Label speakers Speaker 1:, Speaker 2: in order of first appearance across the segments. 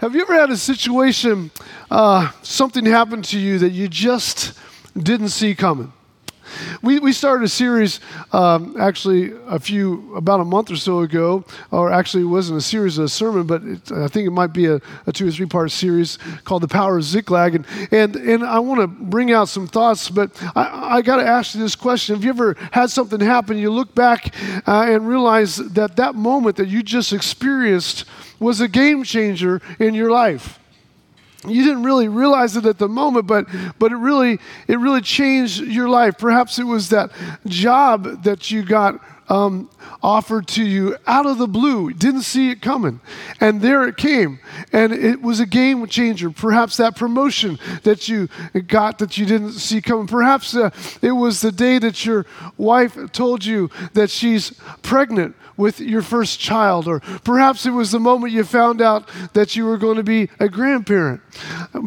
Speaker 1: Have you ever had a situation, uh, something happened to you that you just didn't see coming? We, we started a series um, actually a few, about a month or so ago, or actually it wasn't a series, of a sermon, but it, I think it might be a, a, two or three part series called The Power of Ziklag. And, and, and I want to bring out some thoughts, but I, I got to ask you this question. Have you ever had something happen, you look back uh, and realize that that moment that you just experienced was a game changer in your life. You didn't really realize it at the moment, but, but it, really, it really changed your life. Perhaps it was that job that you got um, offered to you out of the blue. Didn't see it coming. And there it came. And it was a game changer. Perhaps that promotion that you got that you didn't see coming. Perhaps uh, it was the day that your wife told you that she's pregnant with your first child, or perhaps it was the moment you found out that you were going to be a grandparent.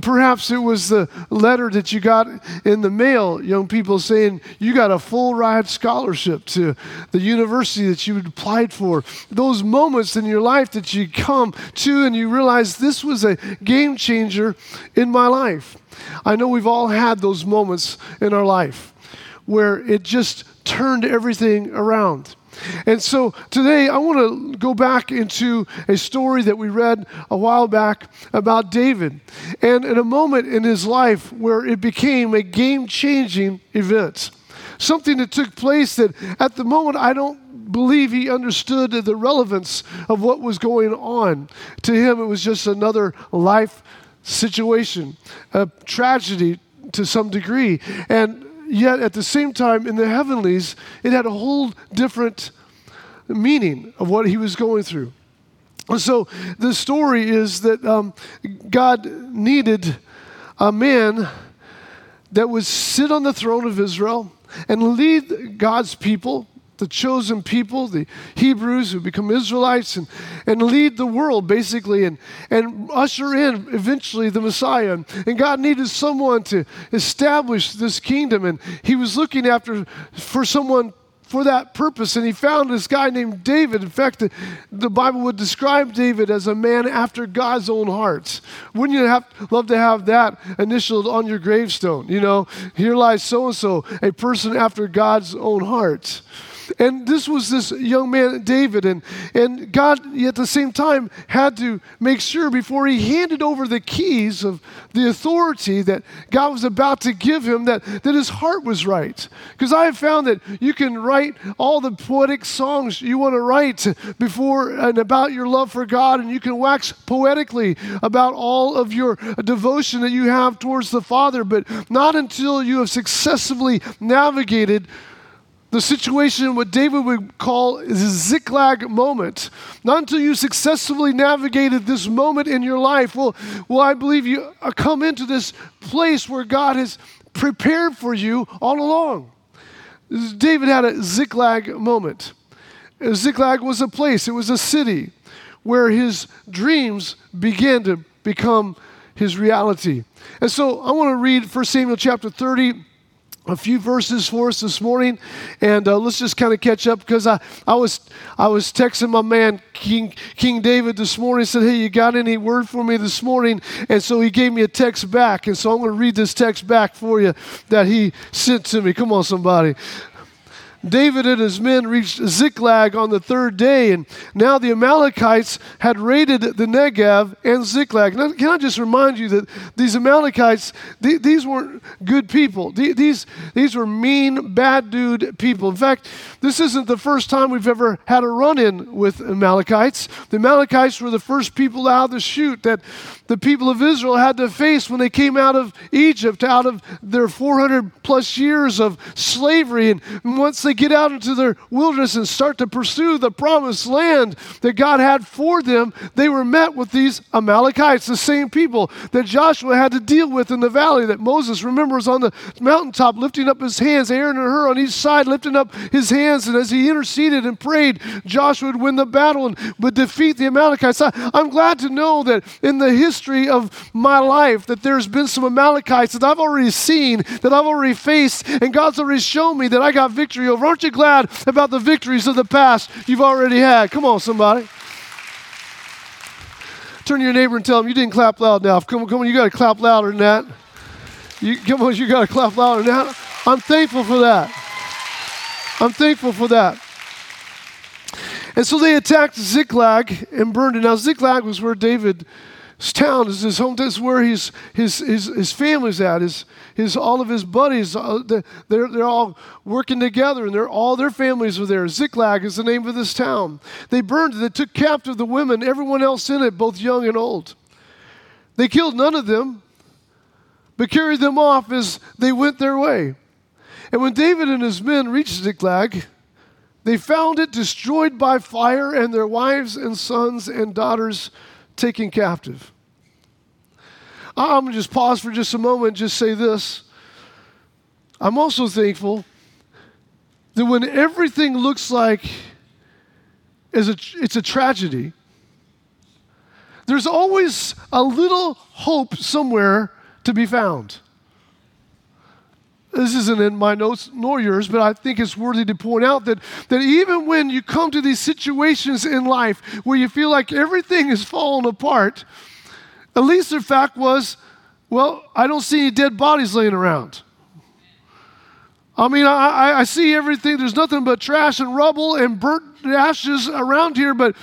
Speaker 1: Perhaps it was the letter that you got in the mail, young people saying you got a full ride scholarship to the university that you had applied for. Those moments in your life that you come to and you realize this was a game changer in my life. I know we've all had those moments in our life where it just turned everything around. And so today I want to go back into a story that we read a while back about David and in a moment in his life where it became a game changing event. Something that took place that at the moment I don't believe he understood the relevance of what was going on. To him, it was just another life situation, a tragedy to some degree. And yet at the same time, in the heavenlies, it had a whole different meaning of what he was going through. So the story is that um, God needed a man that would sit on the throne of Israel and lead God's people the chosen people, the Hebrews who become Israelites, and, and lead the world basically and, and usher in eventually the Messiah. And, God needed someone to establish this kingdom, and He was looking after for someone for that purpose. And he found this guy named David. In fact, the, the, Bible would describe David as a man after God's own heart. Wouldn't you have, love to have that initialed on your gravestone? You know, here lies so and so, a person after God's own heart. And this was this young man, David. And, and God, at the same time, had to make sure before he handed over the keys of the authority that God was about to give him that, that his heart was right. Because I have found that you can write all the poetic songs you want to write before and about your love for God, and you can wax poetically about all of your devotion that you have towards the Father, but not until you have successfully navigated the situation, what David would call is a Ziklag moment. Not until you successfully navigated this moment in your life will, will I believe you uh, come into this place where God has prepared for you all along. David had a Ziklag moment. Ziklag was a place, it was a city where his dreams began to become his reality. And so I want to read 1 Samuel chapter 30 a few verses for us this morning, and uh, let's just kind of catch up because I, I was I was texting my man King King David this morning. Said, "Hey, you got any word for me this morning?" And so he gave me a text back, and so I'm going to read this text back for you that he sent to me. Come on, somebody. David and his men reached Ziklag on the third day, and now the Amalekites had raided the Negev and Ziklag. Now, can I just remind you that these Amalekites, th- these weren't good people. Th- these, these were mean, bad dude people. In fact, this isn't the first time we've ever had a run in with Amalekites. The Amalekites were the first people out of the chute that the people of Israel had to face when they came out of Egypt, out of their 400 plus years of slavery. And once they get out into their wilderness and start to pursue the promised land that God had for them, they were met with these Amalekites, the same people that Joshua had to deal with in the valley, that Moses, remembers on the mountaintop lifting up his hands, Aaron and Hur on each side lifting up his hands. And as he interceded and prayed, Joshua would win the battle and would defeat the Amalekites. I, I'm glad to know that in the history history of my life that there's been some Amalekites that I've already seen, that I've already faced, and God's already shown me that I got victory over. Aren't you glad about the victories of the past you've already had? Come on, somebody. Turn to your neighbor and tell him you didn't clap loud enough. Come on, come on, you got to clap louder than that. You, come on, you got to clap louder than that. I'm thankful for that. I'm thankful for that. And so they attacked Ziklag and burned it. Now, Ziklag was where David's town is his hometown. Is where he's, his, his, his family's at. His, his, all of his buddies, uh, they're, they're all working together and they're, all their families are there. Ziklag is the name of this town. They burned it. They took captive the women, everyone else in it, both young and old. They killed none of them, but carried them off as they went their way. And when David and his men reached Ziklag, they found it destroyed by fire and their wives and sons and daughters taken captive. I'm going to just pause for just a moment and just say this. I'm also thankful that when everything looks like is a, it's a tragedy, there's always a little hope somewhere to be found this isn't in my notes nor yours, but I think it's worthy to point out that, that even when you come to these situations in life where you feel like everything is falling apart, at least the fact was, well, I don't see any dead bodies laying around. I mean, I, I see everything. There's nothing but trash and rubble and burnt ashes around here, but,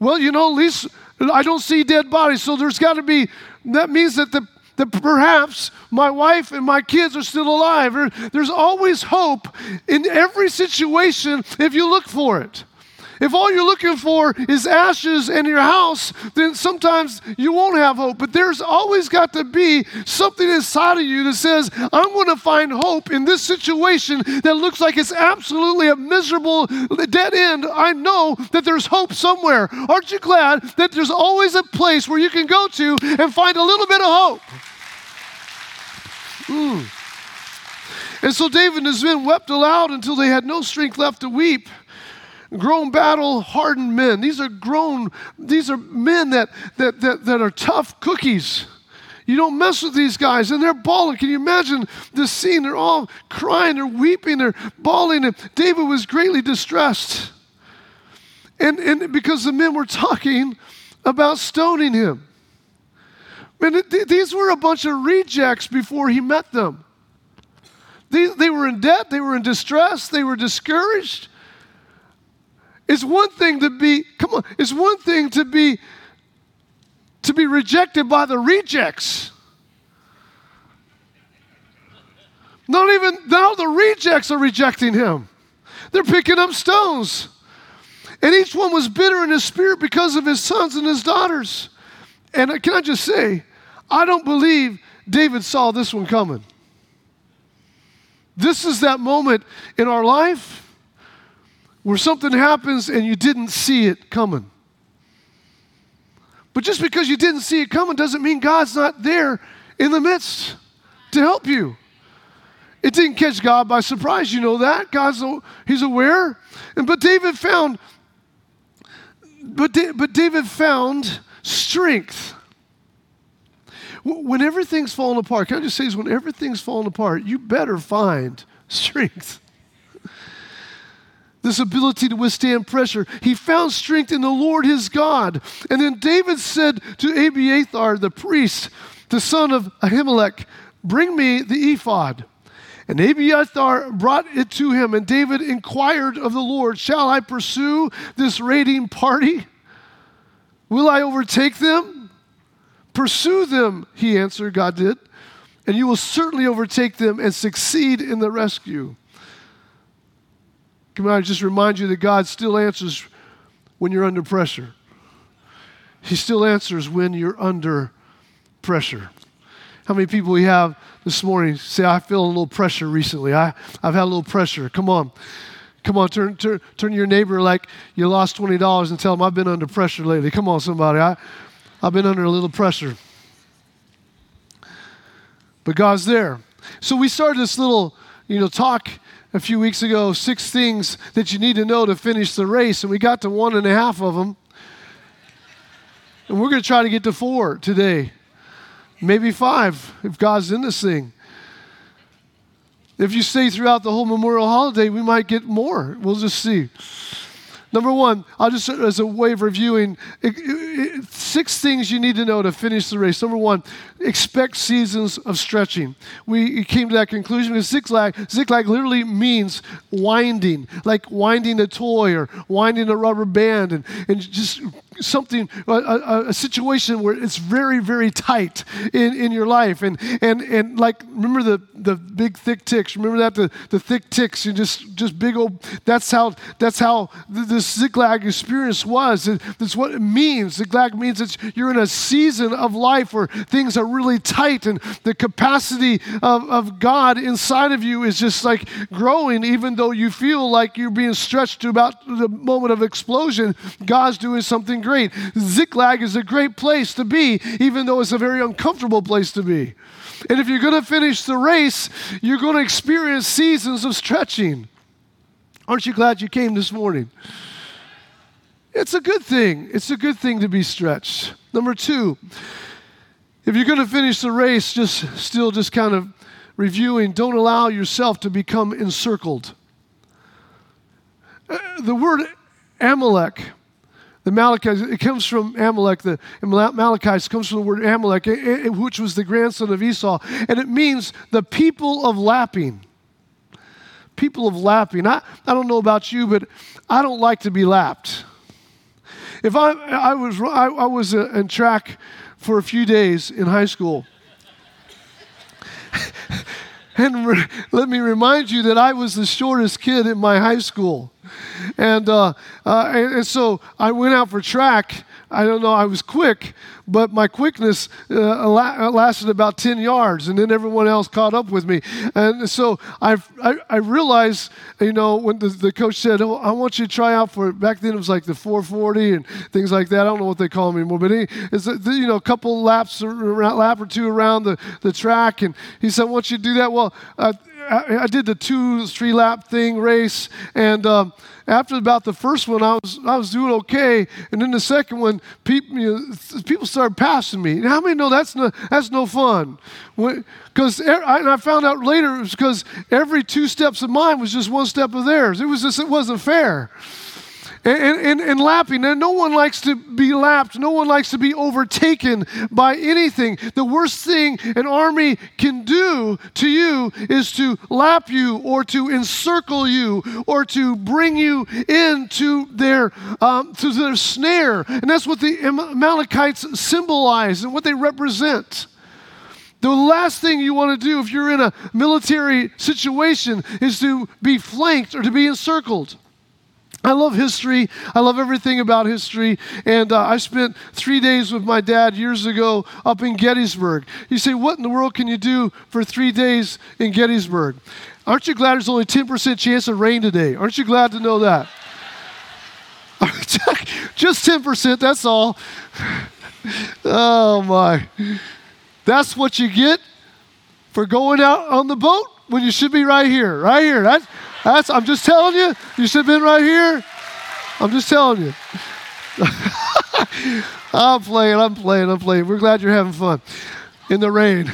Speaker 1: well, you know, at least I don't see dead bodies. So there's got to be, that means that the that perhaps my wife and my kids are still alive. There's always hope in every situation if you look for it. If all you're looking for is ashes in your house, then sometimes you won't have hope. But there's always got to be something inside of you that says, I'm going to find hope in this situation that looks like it's absolutely a miserable dead end. I know that there's hope somewhere. Aren't you glad that there's always a place where you can go to and find a little bit of hope? Mm. And so David and his men wept aloud until they had no strength left to weep grown battle hardened men. These are grown, these are men that, that, that, that are tough cookies. You don't mess with these guys, and they're bawling. Can you imagine the scene? They're all crying, they're weeping, they're bawling, and David was greatly distressed. And, and because the men were talking about stoning him. Man, it, these were a bunch of rejects before he met them. They, they were in debt, they were in distress, they were discouraged. It's one thing to be, come on, it's one thing to be to be rejected by the rejects. Not even now the rejects are rejecting him. They're picking up stones. And each one was bitter in his spirit because of his sons and his daughters. And can I just say, I don't believe David saw this one coming. This is that moment in our life where something happens and you didn't see it coming. But just because you didn't see it coming doesn't mean God's not there in the midst to help you. It didn't catch God by surprise, you know that. God's he's aware. And but David found but, but David found strength. When everything's falling apart, can I just say this? When everything's falling apart, you better find strength this ability to withstand pressure. He found strength in the Lord his God. And then David said to Abiathar, the priest, the son of Ahimelech, Bring me the ephod. And Abiathar brought it to him, and David inquired of the Lord, Shall I pursue this raiding party? Will I overtake them? Pursue them, he answered, God did, and you will certainly overtake them and succeed in the rescue. Can I just remind you that God still answers when you're under pressure? He still answers when you're under pressure. How many people we have this morning say, I feel a little pressure recently? I, I've had a little pressure. Come on. Come on, turn, turn, turn to your neighbor like you lost $20 and tell them, I've been under pressure lately. Come on, somebody. I, I've been under a little pressure. But God's there. So we started this little, you know, talk a few weeks ago six things that you need to know to finish the race, and we got to one and a half of them. And we're going to try to get to four today, maybe five if God's in this thing. If you stay throughout the whole Memorial holiday, we might get more. We'll just see. Number one, I'll just, as a way of reviewing, it, it, six things you need to know to finish the race. Number one, expect seasons of stretching. We came to that conclusion because Ziklag, Ziklag literally means winding, like winding a toy or winding a rubber band, and, and just something, a, a, a, situation where it's very, very tight in, in your life. And, and, and like, remember the, the big thick ticks? Remember that? The, the thick ticks, you just, just big old, that's how, that's how this Ziklag experience was. That's what it means. Ziklag means that you're in a season of life where things are really tight and the capacity of, of God inside of you is just like growing, even though you feel like you're being stretched to about the moment of explosion. God's doing something great. Ziklag is a great place to be, even though it's a very uncomfortable place to be. And if you're going to finish the race, you're going to experience seasons of stretching. Aren't you glad you came this morning? It's a good thing. It's a good thing to be stretched. Number two, if you're going to finish the race, just still just kind of reviewing, don't allow yourself to become encircled. Uh, the word Amalek the Amalekites, it comes from Amalek. The Amalekites comes from the word Amalek, which was the grandson of Esau. And it means the people of lapping. People of lapping. I, I don't know about you, but I don't like to be lapped. If I, I was, I, I was uh, in track for a few days in high school. and re- let me remind you that I was the shortest kid in my high school. And, uh, uh, and, and, so I went out for track. I don't know, I was quick, but my quickness uh, lasted about 10 yards, and then everyone else caught up with me. And so I, I, I realized, you know, when the, the coach said, oh, I want you to try out for, back then it was like the 440 and things like that. I don't know what they call them anymore, but he, it's, you know, a couple laps, around, lap or two around the, the track. And he said, I want you to do that. Well, uh, I, did the two, three lap thing race, and um, after about the first one, I was I was doing okay, and then the second one, people you know, people started passing me. how many know that's no that's no fun? Because I, I found out later it was because every two steps of mine was just one step of theirs. It was just it wasn't fair and, and, and lapping. And no one likes to be lapped. No one likes to be overtaken by anything. The worst thing an army can do to you is to lap you or to encircle you or to bring you into their, um, to their snare. And that's what the Amalekites symbolize and what they represent. The last thing you want to do if you're in a military situation is to be flanked or to be encircled. I love history. I love everything about history. And uh, I spent three days with my dad years ago up in Gettysburg. You say, What in the world can you do for three days in Gettysburg? Aren't you glad there's only 10% chance of rain today? Aren't you glad to know that? Just 10%, that's all. Oh my. That's what you get for going out on the boat when you should be right here. Right here. That's. That's, I'm just telling you, you should have been right here. I'm just telling you. I'm playing, I'm playing, I'm playing. We're glad you're having fun in the rain.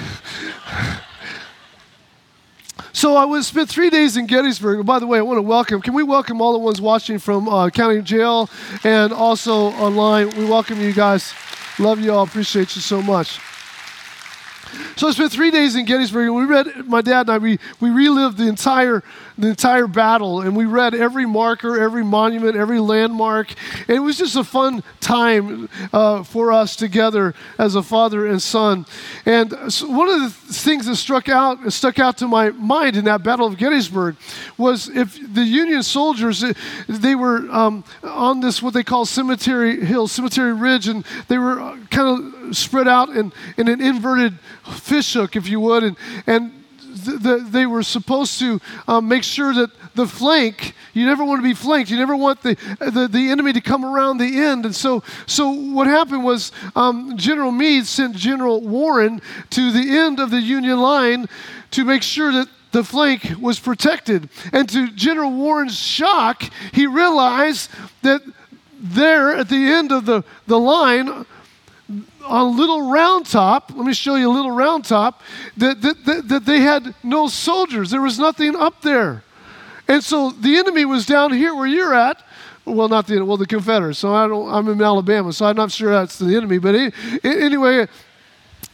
Speaker 1: So I was spent three days in Gettysburg. By the way, I want to welcome. Can we welcome all the ones watching from uh, county jail and also online? We welcome you guys. Love you all. Appreciate you so much. So I spent three days in Gettysburg, and we read. My dad and I we we relived the entire the entire battle, and we read every marker, every monument, every landmark. And it was just a fun time uh, for us together as a father and son. And so one of the things that struck out stuck out to my mind in that Battle of Gettysburg was if the Union soldiers they were um, on this what they call Cemetery Hill, Cemetery Ridge, and they were uh, kind of spread out in, in an inverted fishhook, if you would, and and the, they were supposed to um, make sure that the flank, you never want to be flanked. You never want the, the, the enemy to come around the end. And so, so what happened was um, General Meade sent General Warren to the end of the Union line to make sure that the flank was protected. And to General Warren's shock, he realized that there at the end of the, the line, on Little Round Top, let me show you Little Round Top, that, that, that, that, they had no soldiers. There was nothing up there. And so the enemy was down here where you're at, well, not the well the Confederates. So I don't. I'm in Alabama, so I'm not sure that's the enemy. But anyway,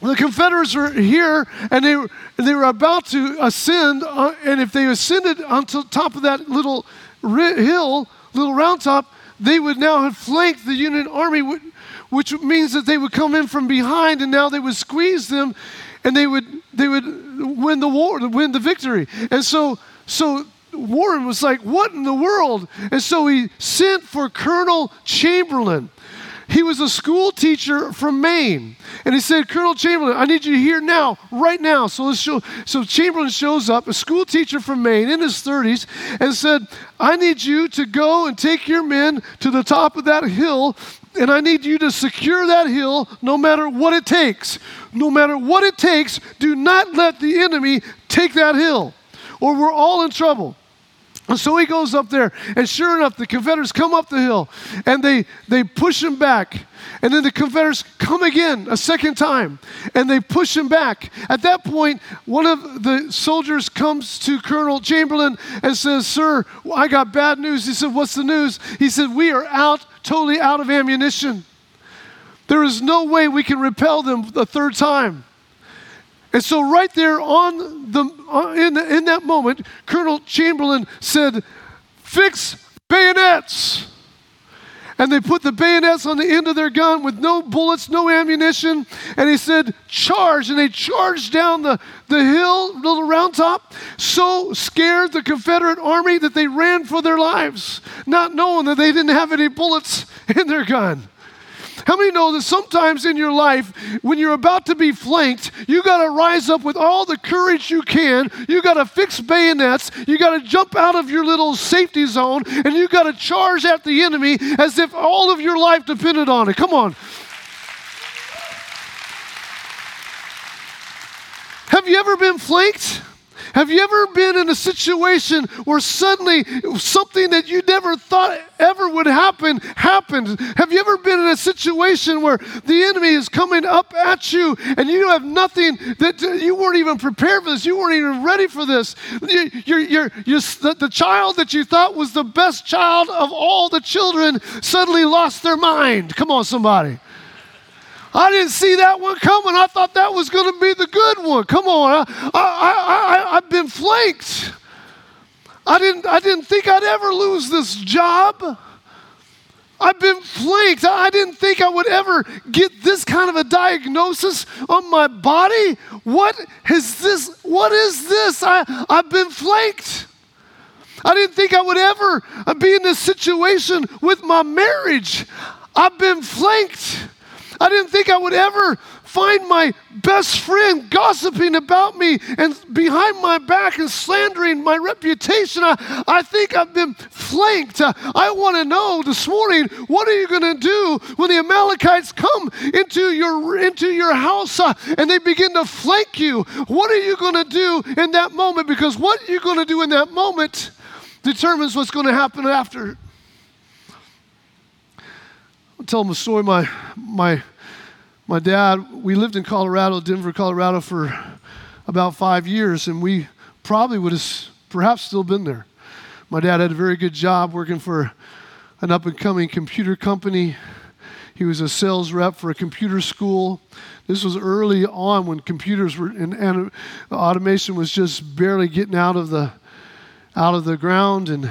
Speaker 1: the Confederates were here, and they were, they were about to ascend. Uh, and if they ascended onto top of that little hill, little round top, they would now have flanked the Union Army, which means that they would come in from behind, and now they would squeeze them, and they would they would win the war, win the victory. And so so Warren was like, What in the world? And so he sent for Colonel Chamberlain. He was a school teacher from Maine. And he said, Colonel Chamberlain, I need you here now, right now. So let's show. So Chamberlain shows up, a school teacher from Maine in his 30s, and said, I need you to go and take your men to the top of that hill, and I need you to secure that hill no matter what it takes. No matter what it takes, do not let the enemy take that hill, or we're all in trouble. And so he goes up there, and sure enough, the Confederates come up the hill and they, they push him back. And then the Confederates come again a second time and they push him back. At that point, one of the soldiers comes to Colonel Chamberlain and says, Sir, I got bad news. He said, What's the news? He said, We are out, totally out of ammunition. There is no way we can repel them the third time. And so, right there on the, uh, in, the, in that moment, Colonel Chamberlain said, Fix bayonets. And they put the bayonets on the end of their gun with no bullets, no ammunition. And he said, Charge. And they charged down the, the hill, little round top, so scared the Confederate army that they ran for their lives, not knowing that they didn't have any bullets in their gun. How many know that sometimes in your life, when you're about to be flanked, you got to rise up with all the courage you can. You got to fix bayonets. You got to jump out of your little safety zone and you got to charge at the enemy as if all of your life depended on it. Come on. Have you ever been flanked? Have you ever been in a situation where suddenly something that you never thought ever would happen happened? Have you ever been in a situation where the enemy is coming up at you and you have nothing that you weren't even prepared for this? You weren't even ready for this. You, you're, you're, you're, the, the child that you thought was the best child of all the children suddenly lost their mind. Come on, somebody. I didn't see that one coming. I thought that was going to be the good one. Come on. I, I, I, I've been flanked. I didn't, I didn't think I'd ever lose this job. I've been flanked. I didn't think I would ever get this kind of a diagnosis on my body. What is this? What is this? I, I've been flanked. I didn't think I would ever be in this situation with my marriage. I've been flanked. I didn't think I would ever find my best friend gossiping about me and behind my back and slandering my reputation. I, I think I've been flanked. I, I want to know this morning what are you going to do when the Amalekites come into your, into your house uh, and they begin to flank you? What are you going to do in that moment? Because what you're going to do in that moment determines what's going to happen after. Tell them a story. My, my, my dad, we lived in Colorado, Denver, Colorado for about five years, and we probably would have perhaps still been there. My dad had a very good job working for an up and coming computer company. He was a sales rep for a computer school. This was early on when computers were and, and automation was just barely getting out of the out of the ground and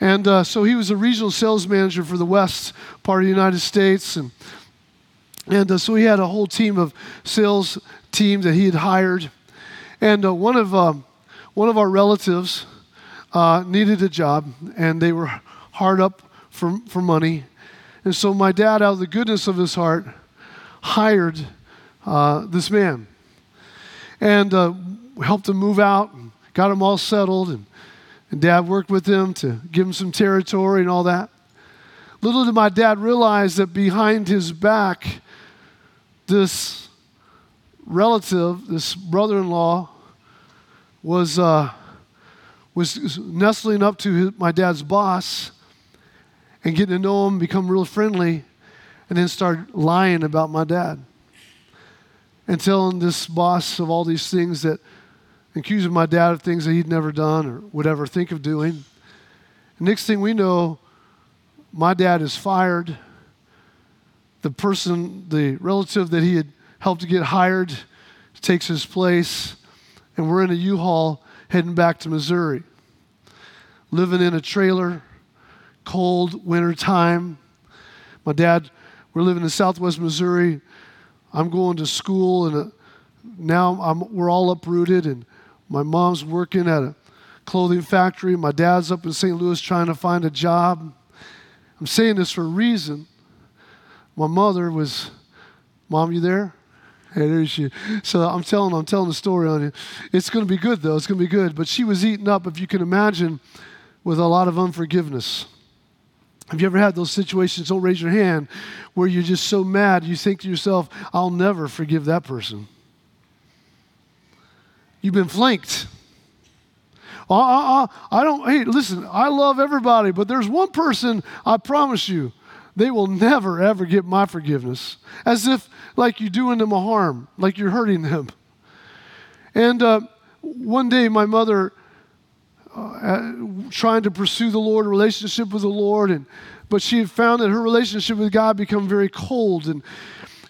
Speaker 1: and uh, so he was a regional sales manager for the west part of the United States. And, and uh, so he had a whole team of sales team that he had hired. And uh, one, of, um, one of our relatives uh, needed a job, and they were hard up for, for money. And so my dad, out of the goodness of his heart, hired uh, this man and uh, helped him move out and got him all settled. And and dad worked with him to give him some territory and all that. Little did my dad realize that behind his back, this relative, this brother in law, was, uh, was nestling up to his, my dad's boss and getting to know him, become real friendly, and then start lying about my dad and telling this boss of all these things that accusing my dad of things that he'd never done or would ever think of doing. next thing we know, my dad is fired. The person, the relative that he had helped to get hired, takes his place, and we're in a U-Haul heading back to Missouri. Living in a trailer, cold winter time. My dad, we're living in southwest Missouri. I'm going to school, and uh, now I'm, we're all uprooted, and my mom's working at a clothing factory. My dad's up in St. Louis trying to find a job. I'm saying this for a reason. My mother was, Mom, you there? Hey, there she. So I'm telling, I'm telling the story on you. It's going to be good, though. It's going to be good. But she was eaten up, if you can imagine, with a lot of unforgiveness. Have you ever had those situations? Don't raise your hand where you're just so mad you think to yourself, I'll never forgive that person. You've been flanked. I, I, I don't, hey, listen, I love everybody, but there's one person I promise you, they will never, ever get my forgiveness. As if, like, you're doing them a harm, like you're hurting them. And uh, one day, my mother, uh, trying to pursue the Lord, relationship with the Lord, and but she had found that her relationship with God become very cold and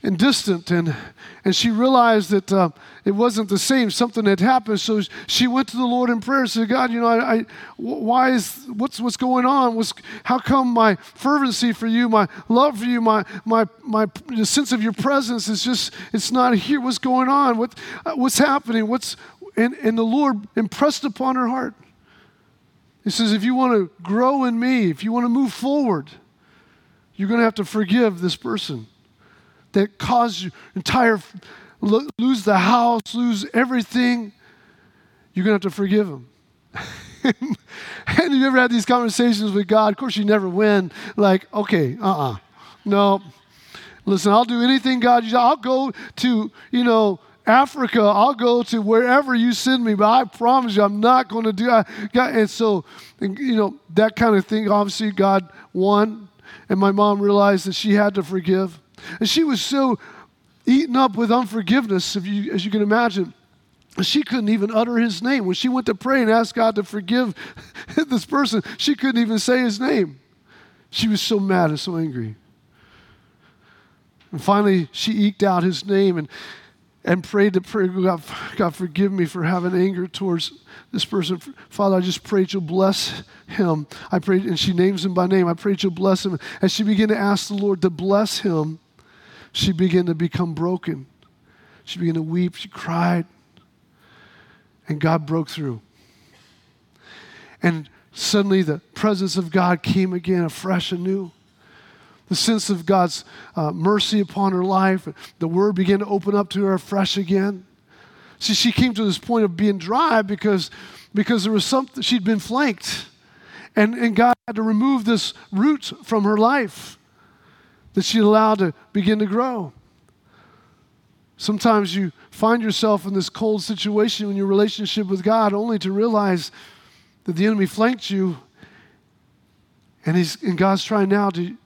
Speaker 1: and distant, and and she realized that uh, it wasn't the same. Something had happened, so she went to the Lord in prayer and said, "God, you know, I, I why is what's what's going on? What's how come my fervency for you, my love for you, my my my sense of your presence is just it's not here. What's going on? What uh, what's happening? What's and and the Lord impressed upon her heart. He says, if you want to grow in me, if you want to move forward, you're going to have to forgive this person that caused you entire lose the house, lose everything. You're going to have to forgive him. and you ever had these conversations with God? Of course, you never win. Like, okay, uh uh-uh. uh No. Listen, I'll do anything God, I'll go to, you know, Africa, I'll go to wherever you send me, but I promise you, I'm not going to do that. And so, you know, that kind of thing, obviously, God won. And my mom realized that she had to forgive. And she was so eaten up with unforgiveness, if you, as you can imagine. She couldn't even utter his name. When she went to pray and ask God to forgive this person, she couldn't even say his name. She was so mad and so angry. And finally, she eked out his name. And and prayed to pray, God, God, forgive me for having anger towards this person. Father, I just pray you'll bless him. I pray, and she names him by name. I pray you'll bless him. And she began to ask the Lord to bless him, she began to become broken. She began to weep. She cried. And God broke through. And suddenly the presence of God came again afresh and new the sense of God's uh, mercy upon her life. The word began to open up to her afresh again. See, she came to this point of being dry because, because there was something, she'd been flanked. And, and God had to remove this root from her life that she allowed to begin to grow. Sometimes you find yourself in this cold situation in your relationship with God only to realize that the enemy flanked you and, he's, and God's trying now to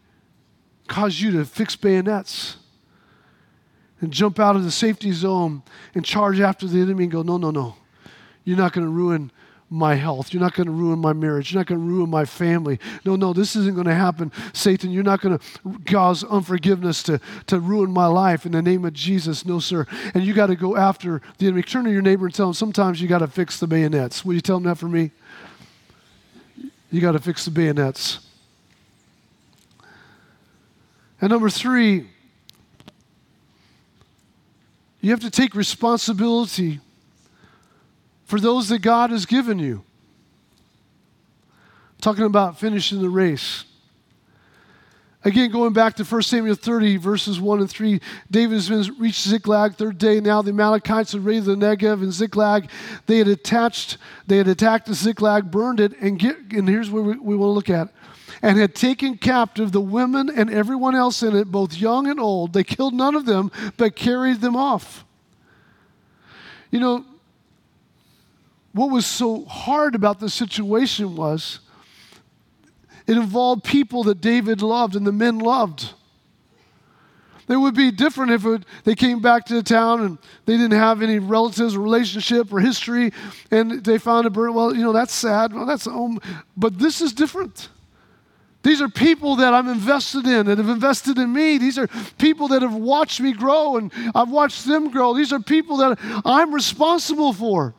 Speaker 1: cause you to fix bayonets and jump out of the safety zone and charge after the enemy and go, no, no, no. You're not going to ruin my health. You're not going to ruin my marriage. You're not going to ruin my family. No, no, this isn't going to happen, Satan. You're not going to cause unforgiveness to, to ruin my life in the name of Jesus. No, sir. And you got to go after the enemy. Turn to your neighbor and tell him sometimes you got to fix the bayonets. Will you tell him that for me? You got to fix the bayonets. And number three, you have to take responsibility for those that God has given you. Talking about finishing the race. Again, going back to 1 Samuel 30, verses 1 and 3, David has been reached Ziklag, third day. Now the Amalekites had raided the Negev and Ziklag. They had attached, they had attacked the Ziklag, burned it, and get, and here's what we, we want to look at and had taken captive the women and everyone else in it, both young and old. They killed none of them, but carried them off. You know, what was so hard about the situation was it involved people that David loved and the men loved. It would be different if it, they came back to the town and they didn't have any relatives or relationship or history and they found a bird. Well, you know, that's sad. Well, that's home. But this is different. These are people that I'm invested in, that have invested in me. These are people that have watched me grow and I've watched them grow. These are people that I'm responsible for.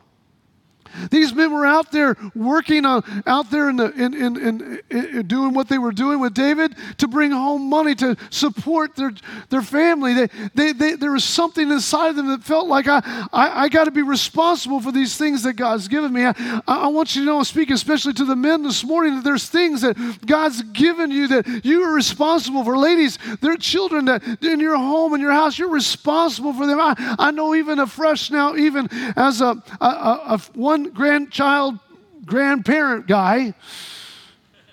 Speaker 1: These men were out there working on, out there in, the, in, in, in, in, doing what they were doing with David to bring home money to support their, their family. They, they, they, there was something inside of them that felt like I, I, I got to be responsible for these things that God's given me. I, I want you to know, I'm especially to the men this morning, that there's things that God's given you that you are responsible for. Ladies, there are children that in your home, in your house, you're responsible for them. I, I know even afresh now, even as a, a, a, a one grandchild, grandparent guy,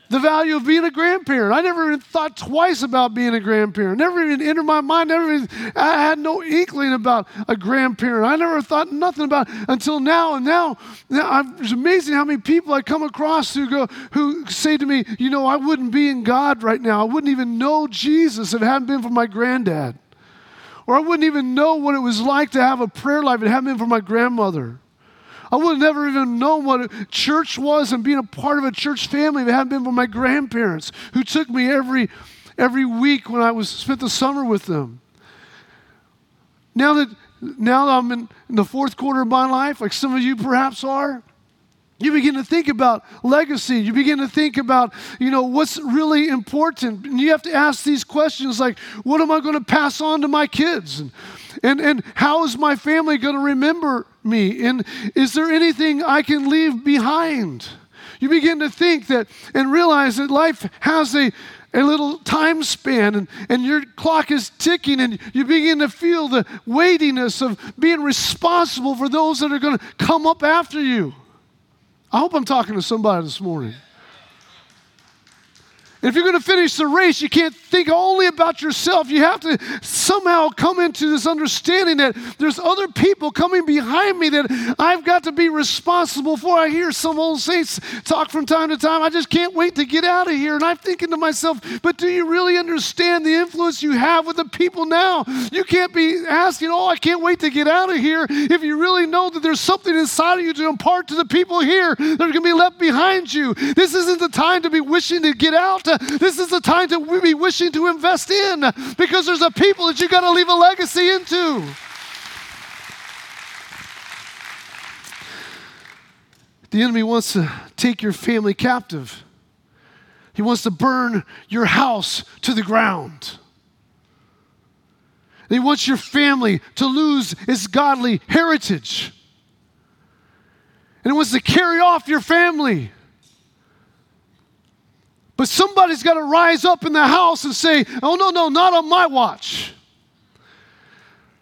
Speaker 1: the value of being a grandparent. I never even thought twice about being a grandparent. Never even entered my mind. Never even, I had no inkling about a grandparent. I never thought nothing about until now. And now, now it's amazing how many people I come across who go who say to me, you know, I wouldn't be in God right now. I wouldn't even know Jesus if it hadn't been for my granddad. Or I wouldn't even know what it was like to have a prayer life if it hadn't been for my grandmother. I would have never even known what a church was and being a part of a church family it hadn't been for my grandparents who took me every, every week when I was spent the summer with them. Now that now that I'm in, in the fourth quarter of my life, like some of you perhaps are, you begin to think about legacy. You begin to think about, you know, what's really important. And you have to ask these questions like, what am I going to pass on to my kids? And, and, and how is my family going to remember me? And is there anything I can leave behind? You begin to think that and realize that life has a, a little time span and, and your clock is ticking and you begin to feel the weightiness of being responsible for those that are going to come up after you. I hope I'm talking to somebody this morning. If you're going to finish the race, you can't think only about yourself. You have to somehow come into this understanding that there's other people coming behind me that I've got to be responsible for. I hear some old saints talk from time to time. I just can't wait to get out of here. And I'm thinking to myself, but do you really understand the influence you have with the people now? You can't be asking, oh, I can't wait to get out of here if you really know that there's something inside of you to impart to the people here that are going to be left behind you. This isn't the time to be wishing to get out this is the time to be wishing to invest in because there's a people that you got to leave a legacy into. The enemy wants to take your family captive. He wants to burn your house to the ground. He wants your family to lose its godly heritage. And he wants to carry off your family. But somebody's got to rise up in the house and say, oh, no, no, not on my watch.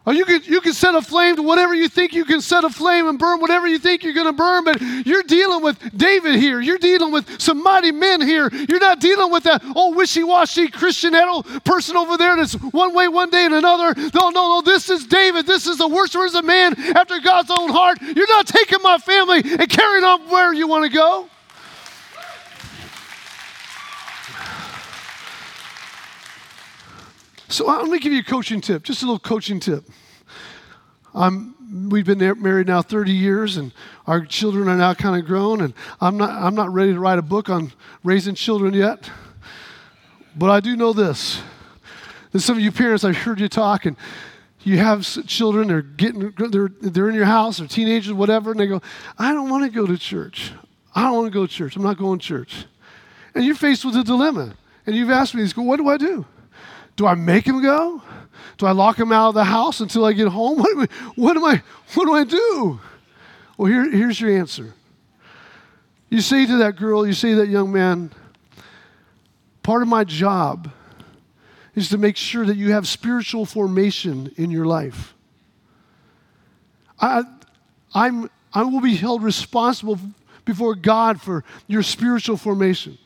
Speaker 1: Or you can, you can set a flame to whatever you think you can set a flame and burn whatever you think you're going to burn, but you're dealing with David here. You're dealing with some mighty men here. You're not dealing with that old wishy washy Christian person over there that's one way one day and another. No, no, no. This is David. This is the worshiper of man after God's own heart. You're not taking my family and carrying on where you want to go. So uh, let me give you a coaching tip, just a little coaching tip. I'm, we've been married now 30 years, and our children are now kind of grown, and I'm not, I'm not ready to write a book on raising children yet. But I do know this. That some of you parents, I've heard you talk, and you have children, they're getting, they're, they're in your house, they're teenagers, whatever, and they go, I don't want to go to church. I don't want to go to church. I'm not going to church. And you're faced with a dilemma. And you've asked me, what do I do? Do I make him go? Do I lock him out of the house until I get home? What, do, I, what, am I, what do I do? Well, here, here's your answer. You say to that girl, you say to that young man, part of my job is to make sure that you have spiritual formation in your life. I, I'm, I will be held responsible before God for your spiritual formation.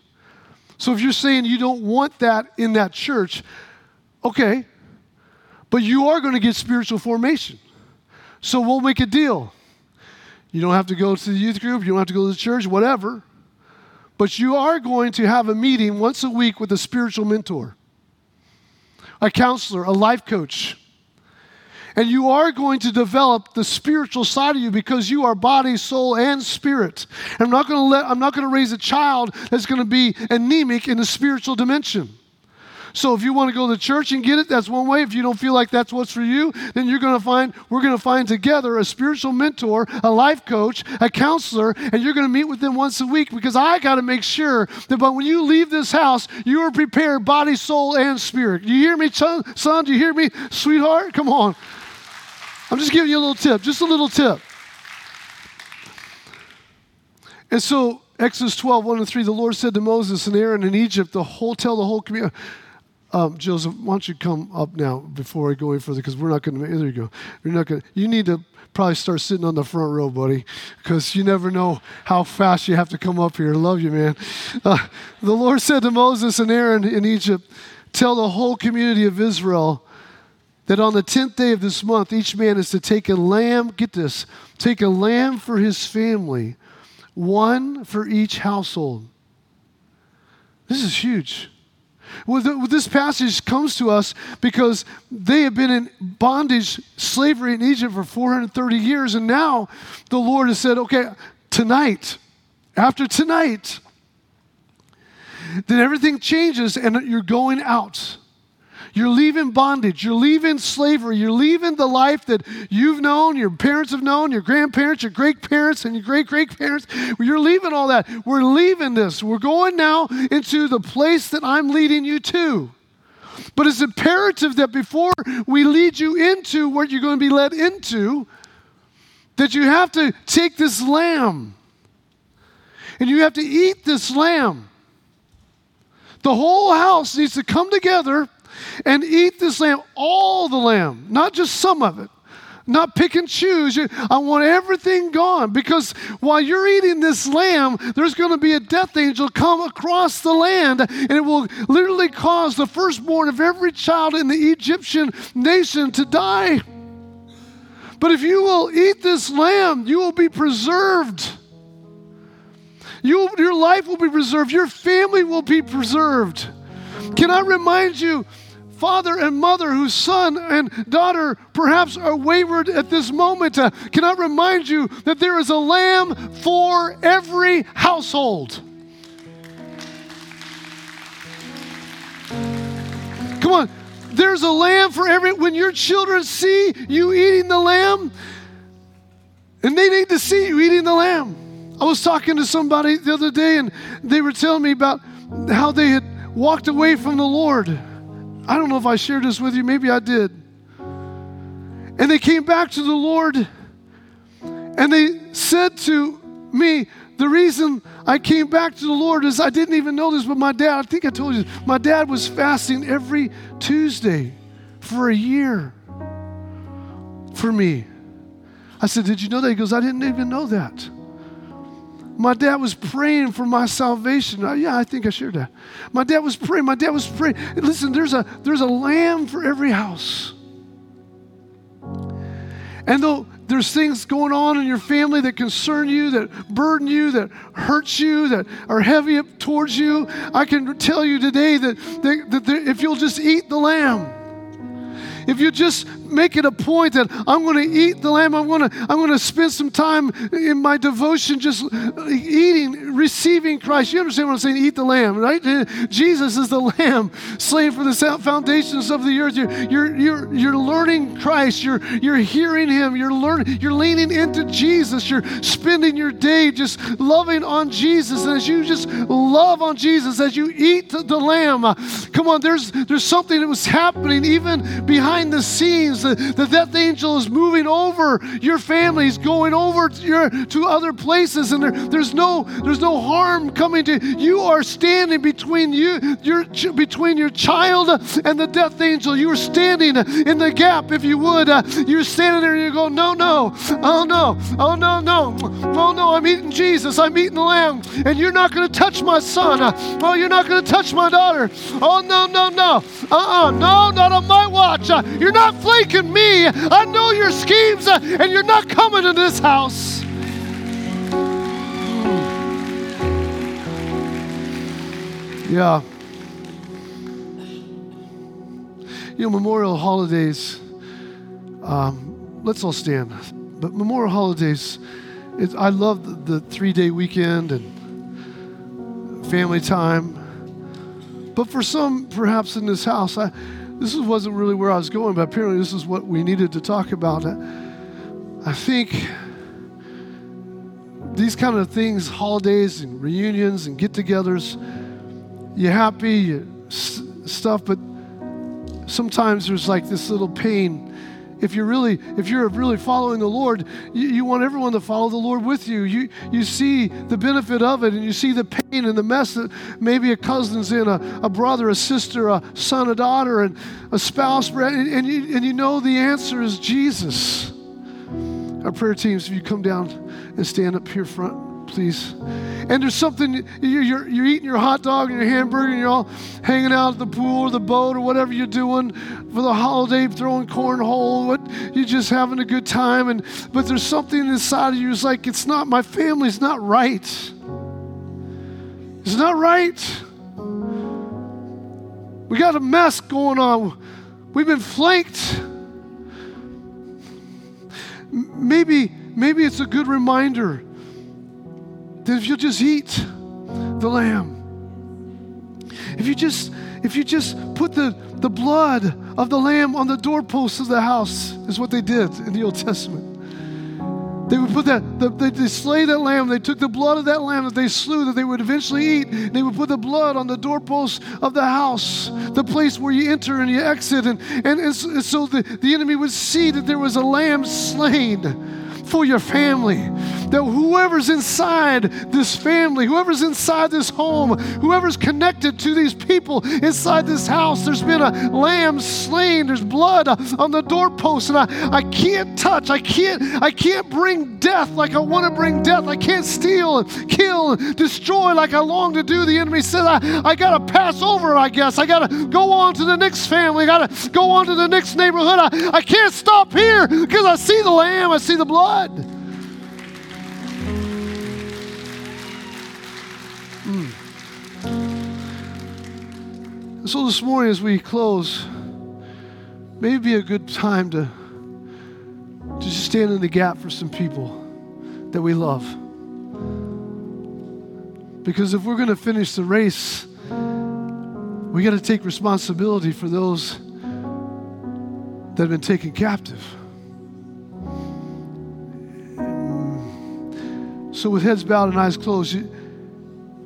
Speaker 1: So if you're saying you don't want that in that church, Okay, but you are going to get spiritual formation. So we'll make a deal. You don't have to go to the youth group, you don't have to go to the church, whatever. But you are going to have a meeting once a week with a spiritual mentor, a counselor, a life coach. And you are going to develop the spiritual side of you because you are body, soul, and spirit. And I'm not going to let I'm not going to raise a child that's going to be anemic in the spiritual dimension. So if you want to go to church and get it, that's one way. If you don't feel like that's what's for you, then you're going to find we're going to find together a spiritual mentor, a life coach, a counselor, and you're going to meet with them once a week because I got to make sure that but when you leave this house, you are prepared body, soul, and spirit. You hear me, son? do you hear me, sweetheart? Come on. I'm just giving you a little tip, just a little tip. And so Exodus 12, 1 and 3, the Lord said to Moses and Aaron in Egypt, the whole tell the whole community. Um, Joseph, why don't you come up now before I go any further? Because we're not going to. There you go. You're not going. You need to probably start sitting on the front row, buddy, because you never know how fast you have to come up here. Love you, man. Uh, the Lord said to Moses and Aaron in Egypt, "Tell the whole community of Israel." that on the 10th day of this month, each man is to take a lamb, get this, take a lamb for his family, one for each household. This is huge. Well, this passage comes to us because they have been in bondage, slavery in Egypt for 430 years, and now the Lord has said, okay, tonight, after tonight, then everything changes and you're going out. You're leaving bondage. You're leaving slavery. You're leaving the life that you've known, your parents have known, your grandparents, your great parents, and your great great parents. You're leaving all that. We're leaving this. We're going now into the place that I'm leading you to. But it's imperative that before we lead you into what you're going to be led into, that you have to take this lamb and you have to eat this lamb. The whole house needs to come together and eat this lamb, all the lamb, not just some of it. Not pick and choose. I want everything gone because while you're eating this lamb, there's going to be a death angel come across the land and it will literally cause the firstborn of every child in the Egyptian nation to die. But if you will eat this lamb, you will be preserved. You, your life will be preserved. Your family will be preserved. Can I remind you father and mother whose son and daughter perhaps are wayward at this moment uh, cannot remind you that there is a lamb for every household. Come on, there's a lamb for every. When your children see you eating the lamb, and they need to see you eating the lamb. I was talking to somebody the other day, and they were telling me about how they had walked away from the Lord I don't know if I shared this with you, maybe I did. And they came back to the Lord and they said to me, The reason I came back to the Lord is I didn't even know this, but my dad, I think I told you, my dad was fasting every Tuesday for a year for me. I said, Did you know that? He goes, I didn't even know that. My dad was praying for my salvation. Uh, yeah, I think I shared that. My dad was praying. My dad was praying. Listen, there's a there's a lamb for every house. And though there's things going on in your family that concern you, that burden you, that hurt you, that are heavy up towards you, I can tell you today that, that, that if you'll just eat the lamb, if you just make it a point that I'm going to eat the lamb. I'm going to I'm going to spend some time in my devotion just eating, receiving Christ. You understand what I'm saying? Eat the lamb, right? Jesus is the lamb slain for the foundations of the earth. You're you're you're, you're learning Christ. You're you're hearing Him. You're learning. You're leaning into Jesus. You're spending your day just loving on Jesus. And as you just love on Jesus, as you eat the lamb, uh, come on. There's there's something that was happening even behind the scenes the, the death angel is moving over your families, going over to, your, to other places, and there, there's no there's no harm coming to you. Are standing between you, your between your child and the death angel. You are standing in the gap, if you would. Uh, you're standing there and you go, no, no, oh no, oh no, no, oh no, I'm eating Jesus, I'm eating the Lamb, and you're not going to touch my son. Uh, oh, you're not going to touch my daughter. Oh no, no, no, uh-uh, no, not on my watch. Uh, you're not flaking me. I know your schemes, and you're not coming to this house. Yeah. You know, Memorial holidays Um, let's all stand. But Memorial Holidays, it, I love the, the three day weekend and family time. But for some, perhaps in this house, I, this wasn't really where I was going, but apparently this is what we needed to talk about. I, think these kind of things, holidays and reunions and get togethers, you're happy, you, stuff, but sometimes there's like this little pain if you're really if you're really following the lord you, you, want everyone to follow the lord with you. You you see the benefit of it and you see the pain and the mess that maybe a cousin's in a, a brother a sister a son a daughter and a spouse and, and, you, and you know the answer is jesus. Our prayer teams if you come down and stand up here front please. And there's something, you're, you're, eating your hot dog and your hamburger, and you're all hanging out at the pool or the boat or whatever you're doing for the holiday, throwing cornhole, what, you're just having a good time. And, but there's something inside of you that's like, it's not, my family's not right. It's not right. We got a mess going on. We've been flanked. Maybe, maybe it's a good reminder that if you'll just eat the lamb, if you just if you just put the, the blood of the lamb on the doorposts of the house, is what they did in the Old Testament. They would put that, the, they, they slay that lamb. They took the blood of that lamb that they slew, that they would eventually eat. They would put the blood on the doorposts of the house, the place where you enter and you exit. And, and, and so the, the enemy would see that there was a lamb slain for your family. That whoever's inside this family, whoever's inside this home, whoever's connected to these people inside this house, there's been a lamb slain, there's blood on the doorpost, and I, I can't touch, I can't, I can't bring death like I want to bring death. I can't steal and kill and destroy like I long to do. The enemy says, I, I gotta pass over, I guess. I gotta go on to the next family, I gotta go on to the next neighborhood. I, I can't stop here because I see the lamb, I see the blood. Mm. So this morning, as we close, maybe a good time to, to just stand in the gap for some people that we love. Because if we're going to finish the race, we got to take responsibility for those that have been taken captive. So, with heads bowed and eyes closed, you,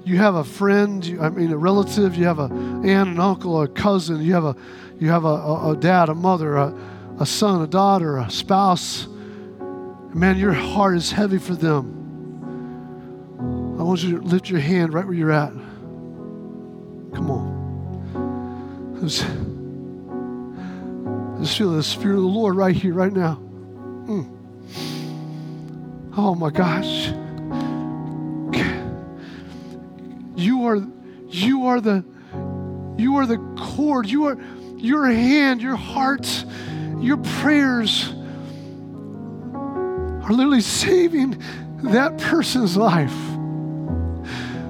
Speaker 1: you have a friend, you, I mean, a relative, you have a aunt, an uncle, a cousin, you have a, you have a, a, a dad, a mother, a, a son, a daughter, a spouse. Man, your heart is heavy for them. I want you to lift your hand right where you're at. Come on. Just, just feel the Spirit of the Lord right here, right now. Mm. Oh my gosh. You are, you are the, you are the cord. You are your hand, your heart, your prayers are literally saving that person's life.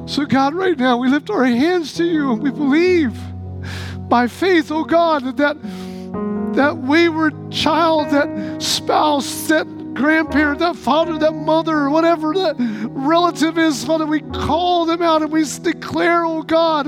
Speaker 1: So, God, right now, we lift our hands to you and we believe by faith, oh God, that that, that wayward child, that spouse, that grandparent, that father, that mother, whatever that relative is, Father, we call them out and we declare, oh God,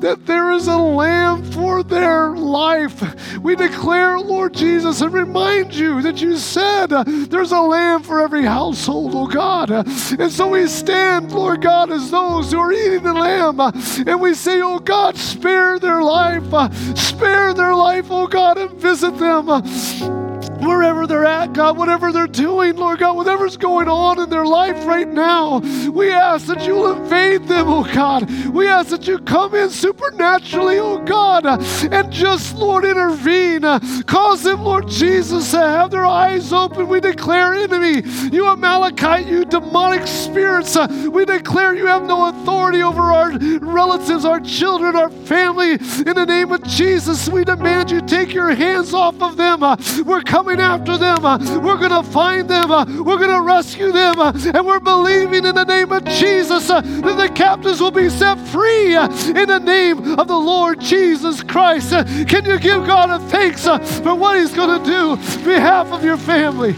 Speaker 1: that there is a lamb for their life. We declare, Lord Jesus, and remind you that you said uh, there's a lamb for every household, oh God. And so we stand, Lord God, as those who are eating the lamb, uh, and we say, oh God, spare their life, uh, spare their life, oh God, and visit them wherever they're at, God, whatever they're doing, Lord God, whatever's going on in their life right now, we ask that you'll invade them, oh God. We ask that you come in supernaturally, oh God, and just, Lord, intervene. Cause them, Lord Jesus, to have their eyes open. We declare enemy, you Amalekite, you demonic spirits, we declare you have no authority over our relatives, our children, our family. In the name of Jesus, we demand you take your hands off of them. We're coming after them. Uh, we're going to find them. Uh, we're going to rescue them. Uh, and we're believing in the name of Jesus that the captives will be set free in the name of the Lord Jesus Christ. Can you give God a thanks for what He's going to do on behalf of your family?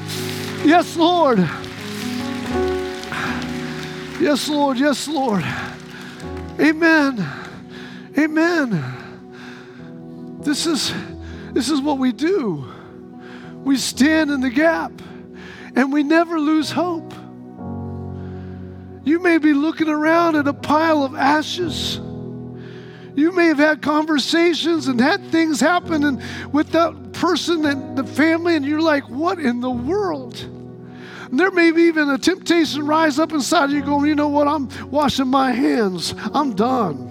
Speaker 1: Yes, Lord. Yes, Lord. Yes, Lord. Amen. Amen. This is this is what we do. We stand in the gap and we never lose hope. You may be looking around at a pile of ashes. You may have had conversations and had things happen and with that person and the family, and you're like, what in the world? And there may be even a temptation rise up inside you going, you know what, I'm washing my hands. I'm done.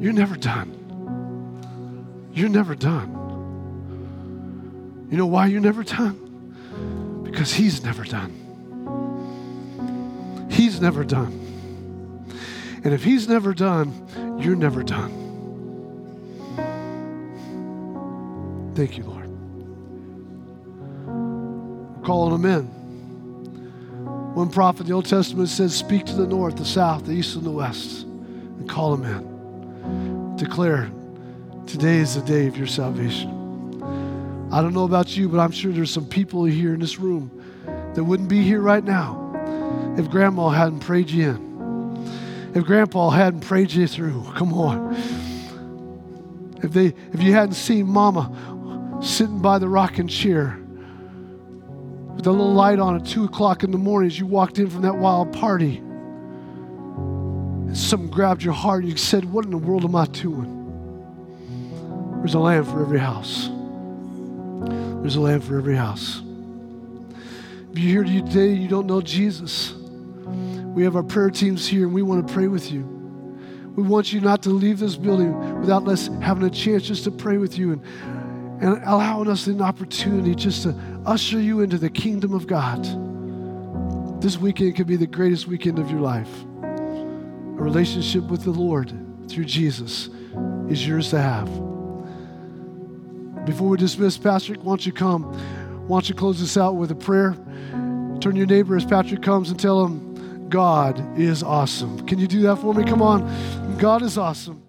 Speaker 1: You're never done. You're never done. You know why you're never done? Because He's never done. He's never done. And if He's never done, you're never done. Thank you, Lord. We're calling them in. One prophet in the Old Testament says, Speak to the north, the south, the east, and the west, and call them in. Declare, Today is the day of your salvation. I don't know about you, but I'm sure there's some people here in this room that wouldn't be here right now if grandma hadn't prayed you in. If grandpa hadn't prayed you through. Come on. If they if you hadn't seen mama sitting by the rocking chair with a little light on at two o'clock in the morning as you walked in from that wild party. And something grabbed your heart and you said, What in the world am I doing? There's a lamb for every house. There's a lamb for every house. If you're here today, you don't know Jesus. We have our prayer teams here and we want to pray with you. We want you not to leave this building without us having a chance just to pray with you and, and allowing us an opportunity just to usher you into the kingdom of God. This weekend could be the greatest weekend of your life. A relationship with the Lord through Jesus is yours to have. Before we dismiss, Patrick, why don't you come? Why don't you close this out with a prayer? Turn your neighbor as Patrick comes and tell him, God is awesome. Can you do that for me? Come on. God is awesome.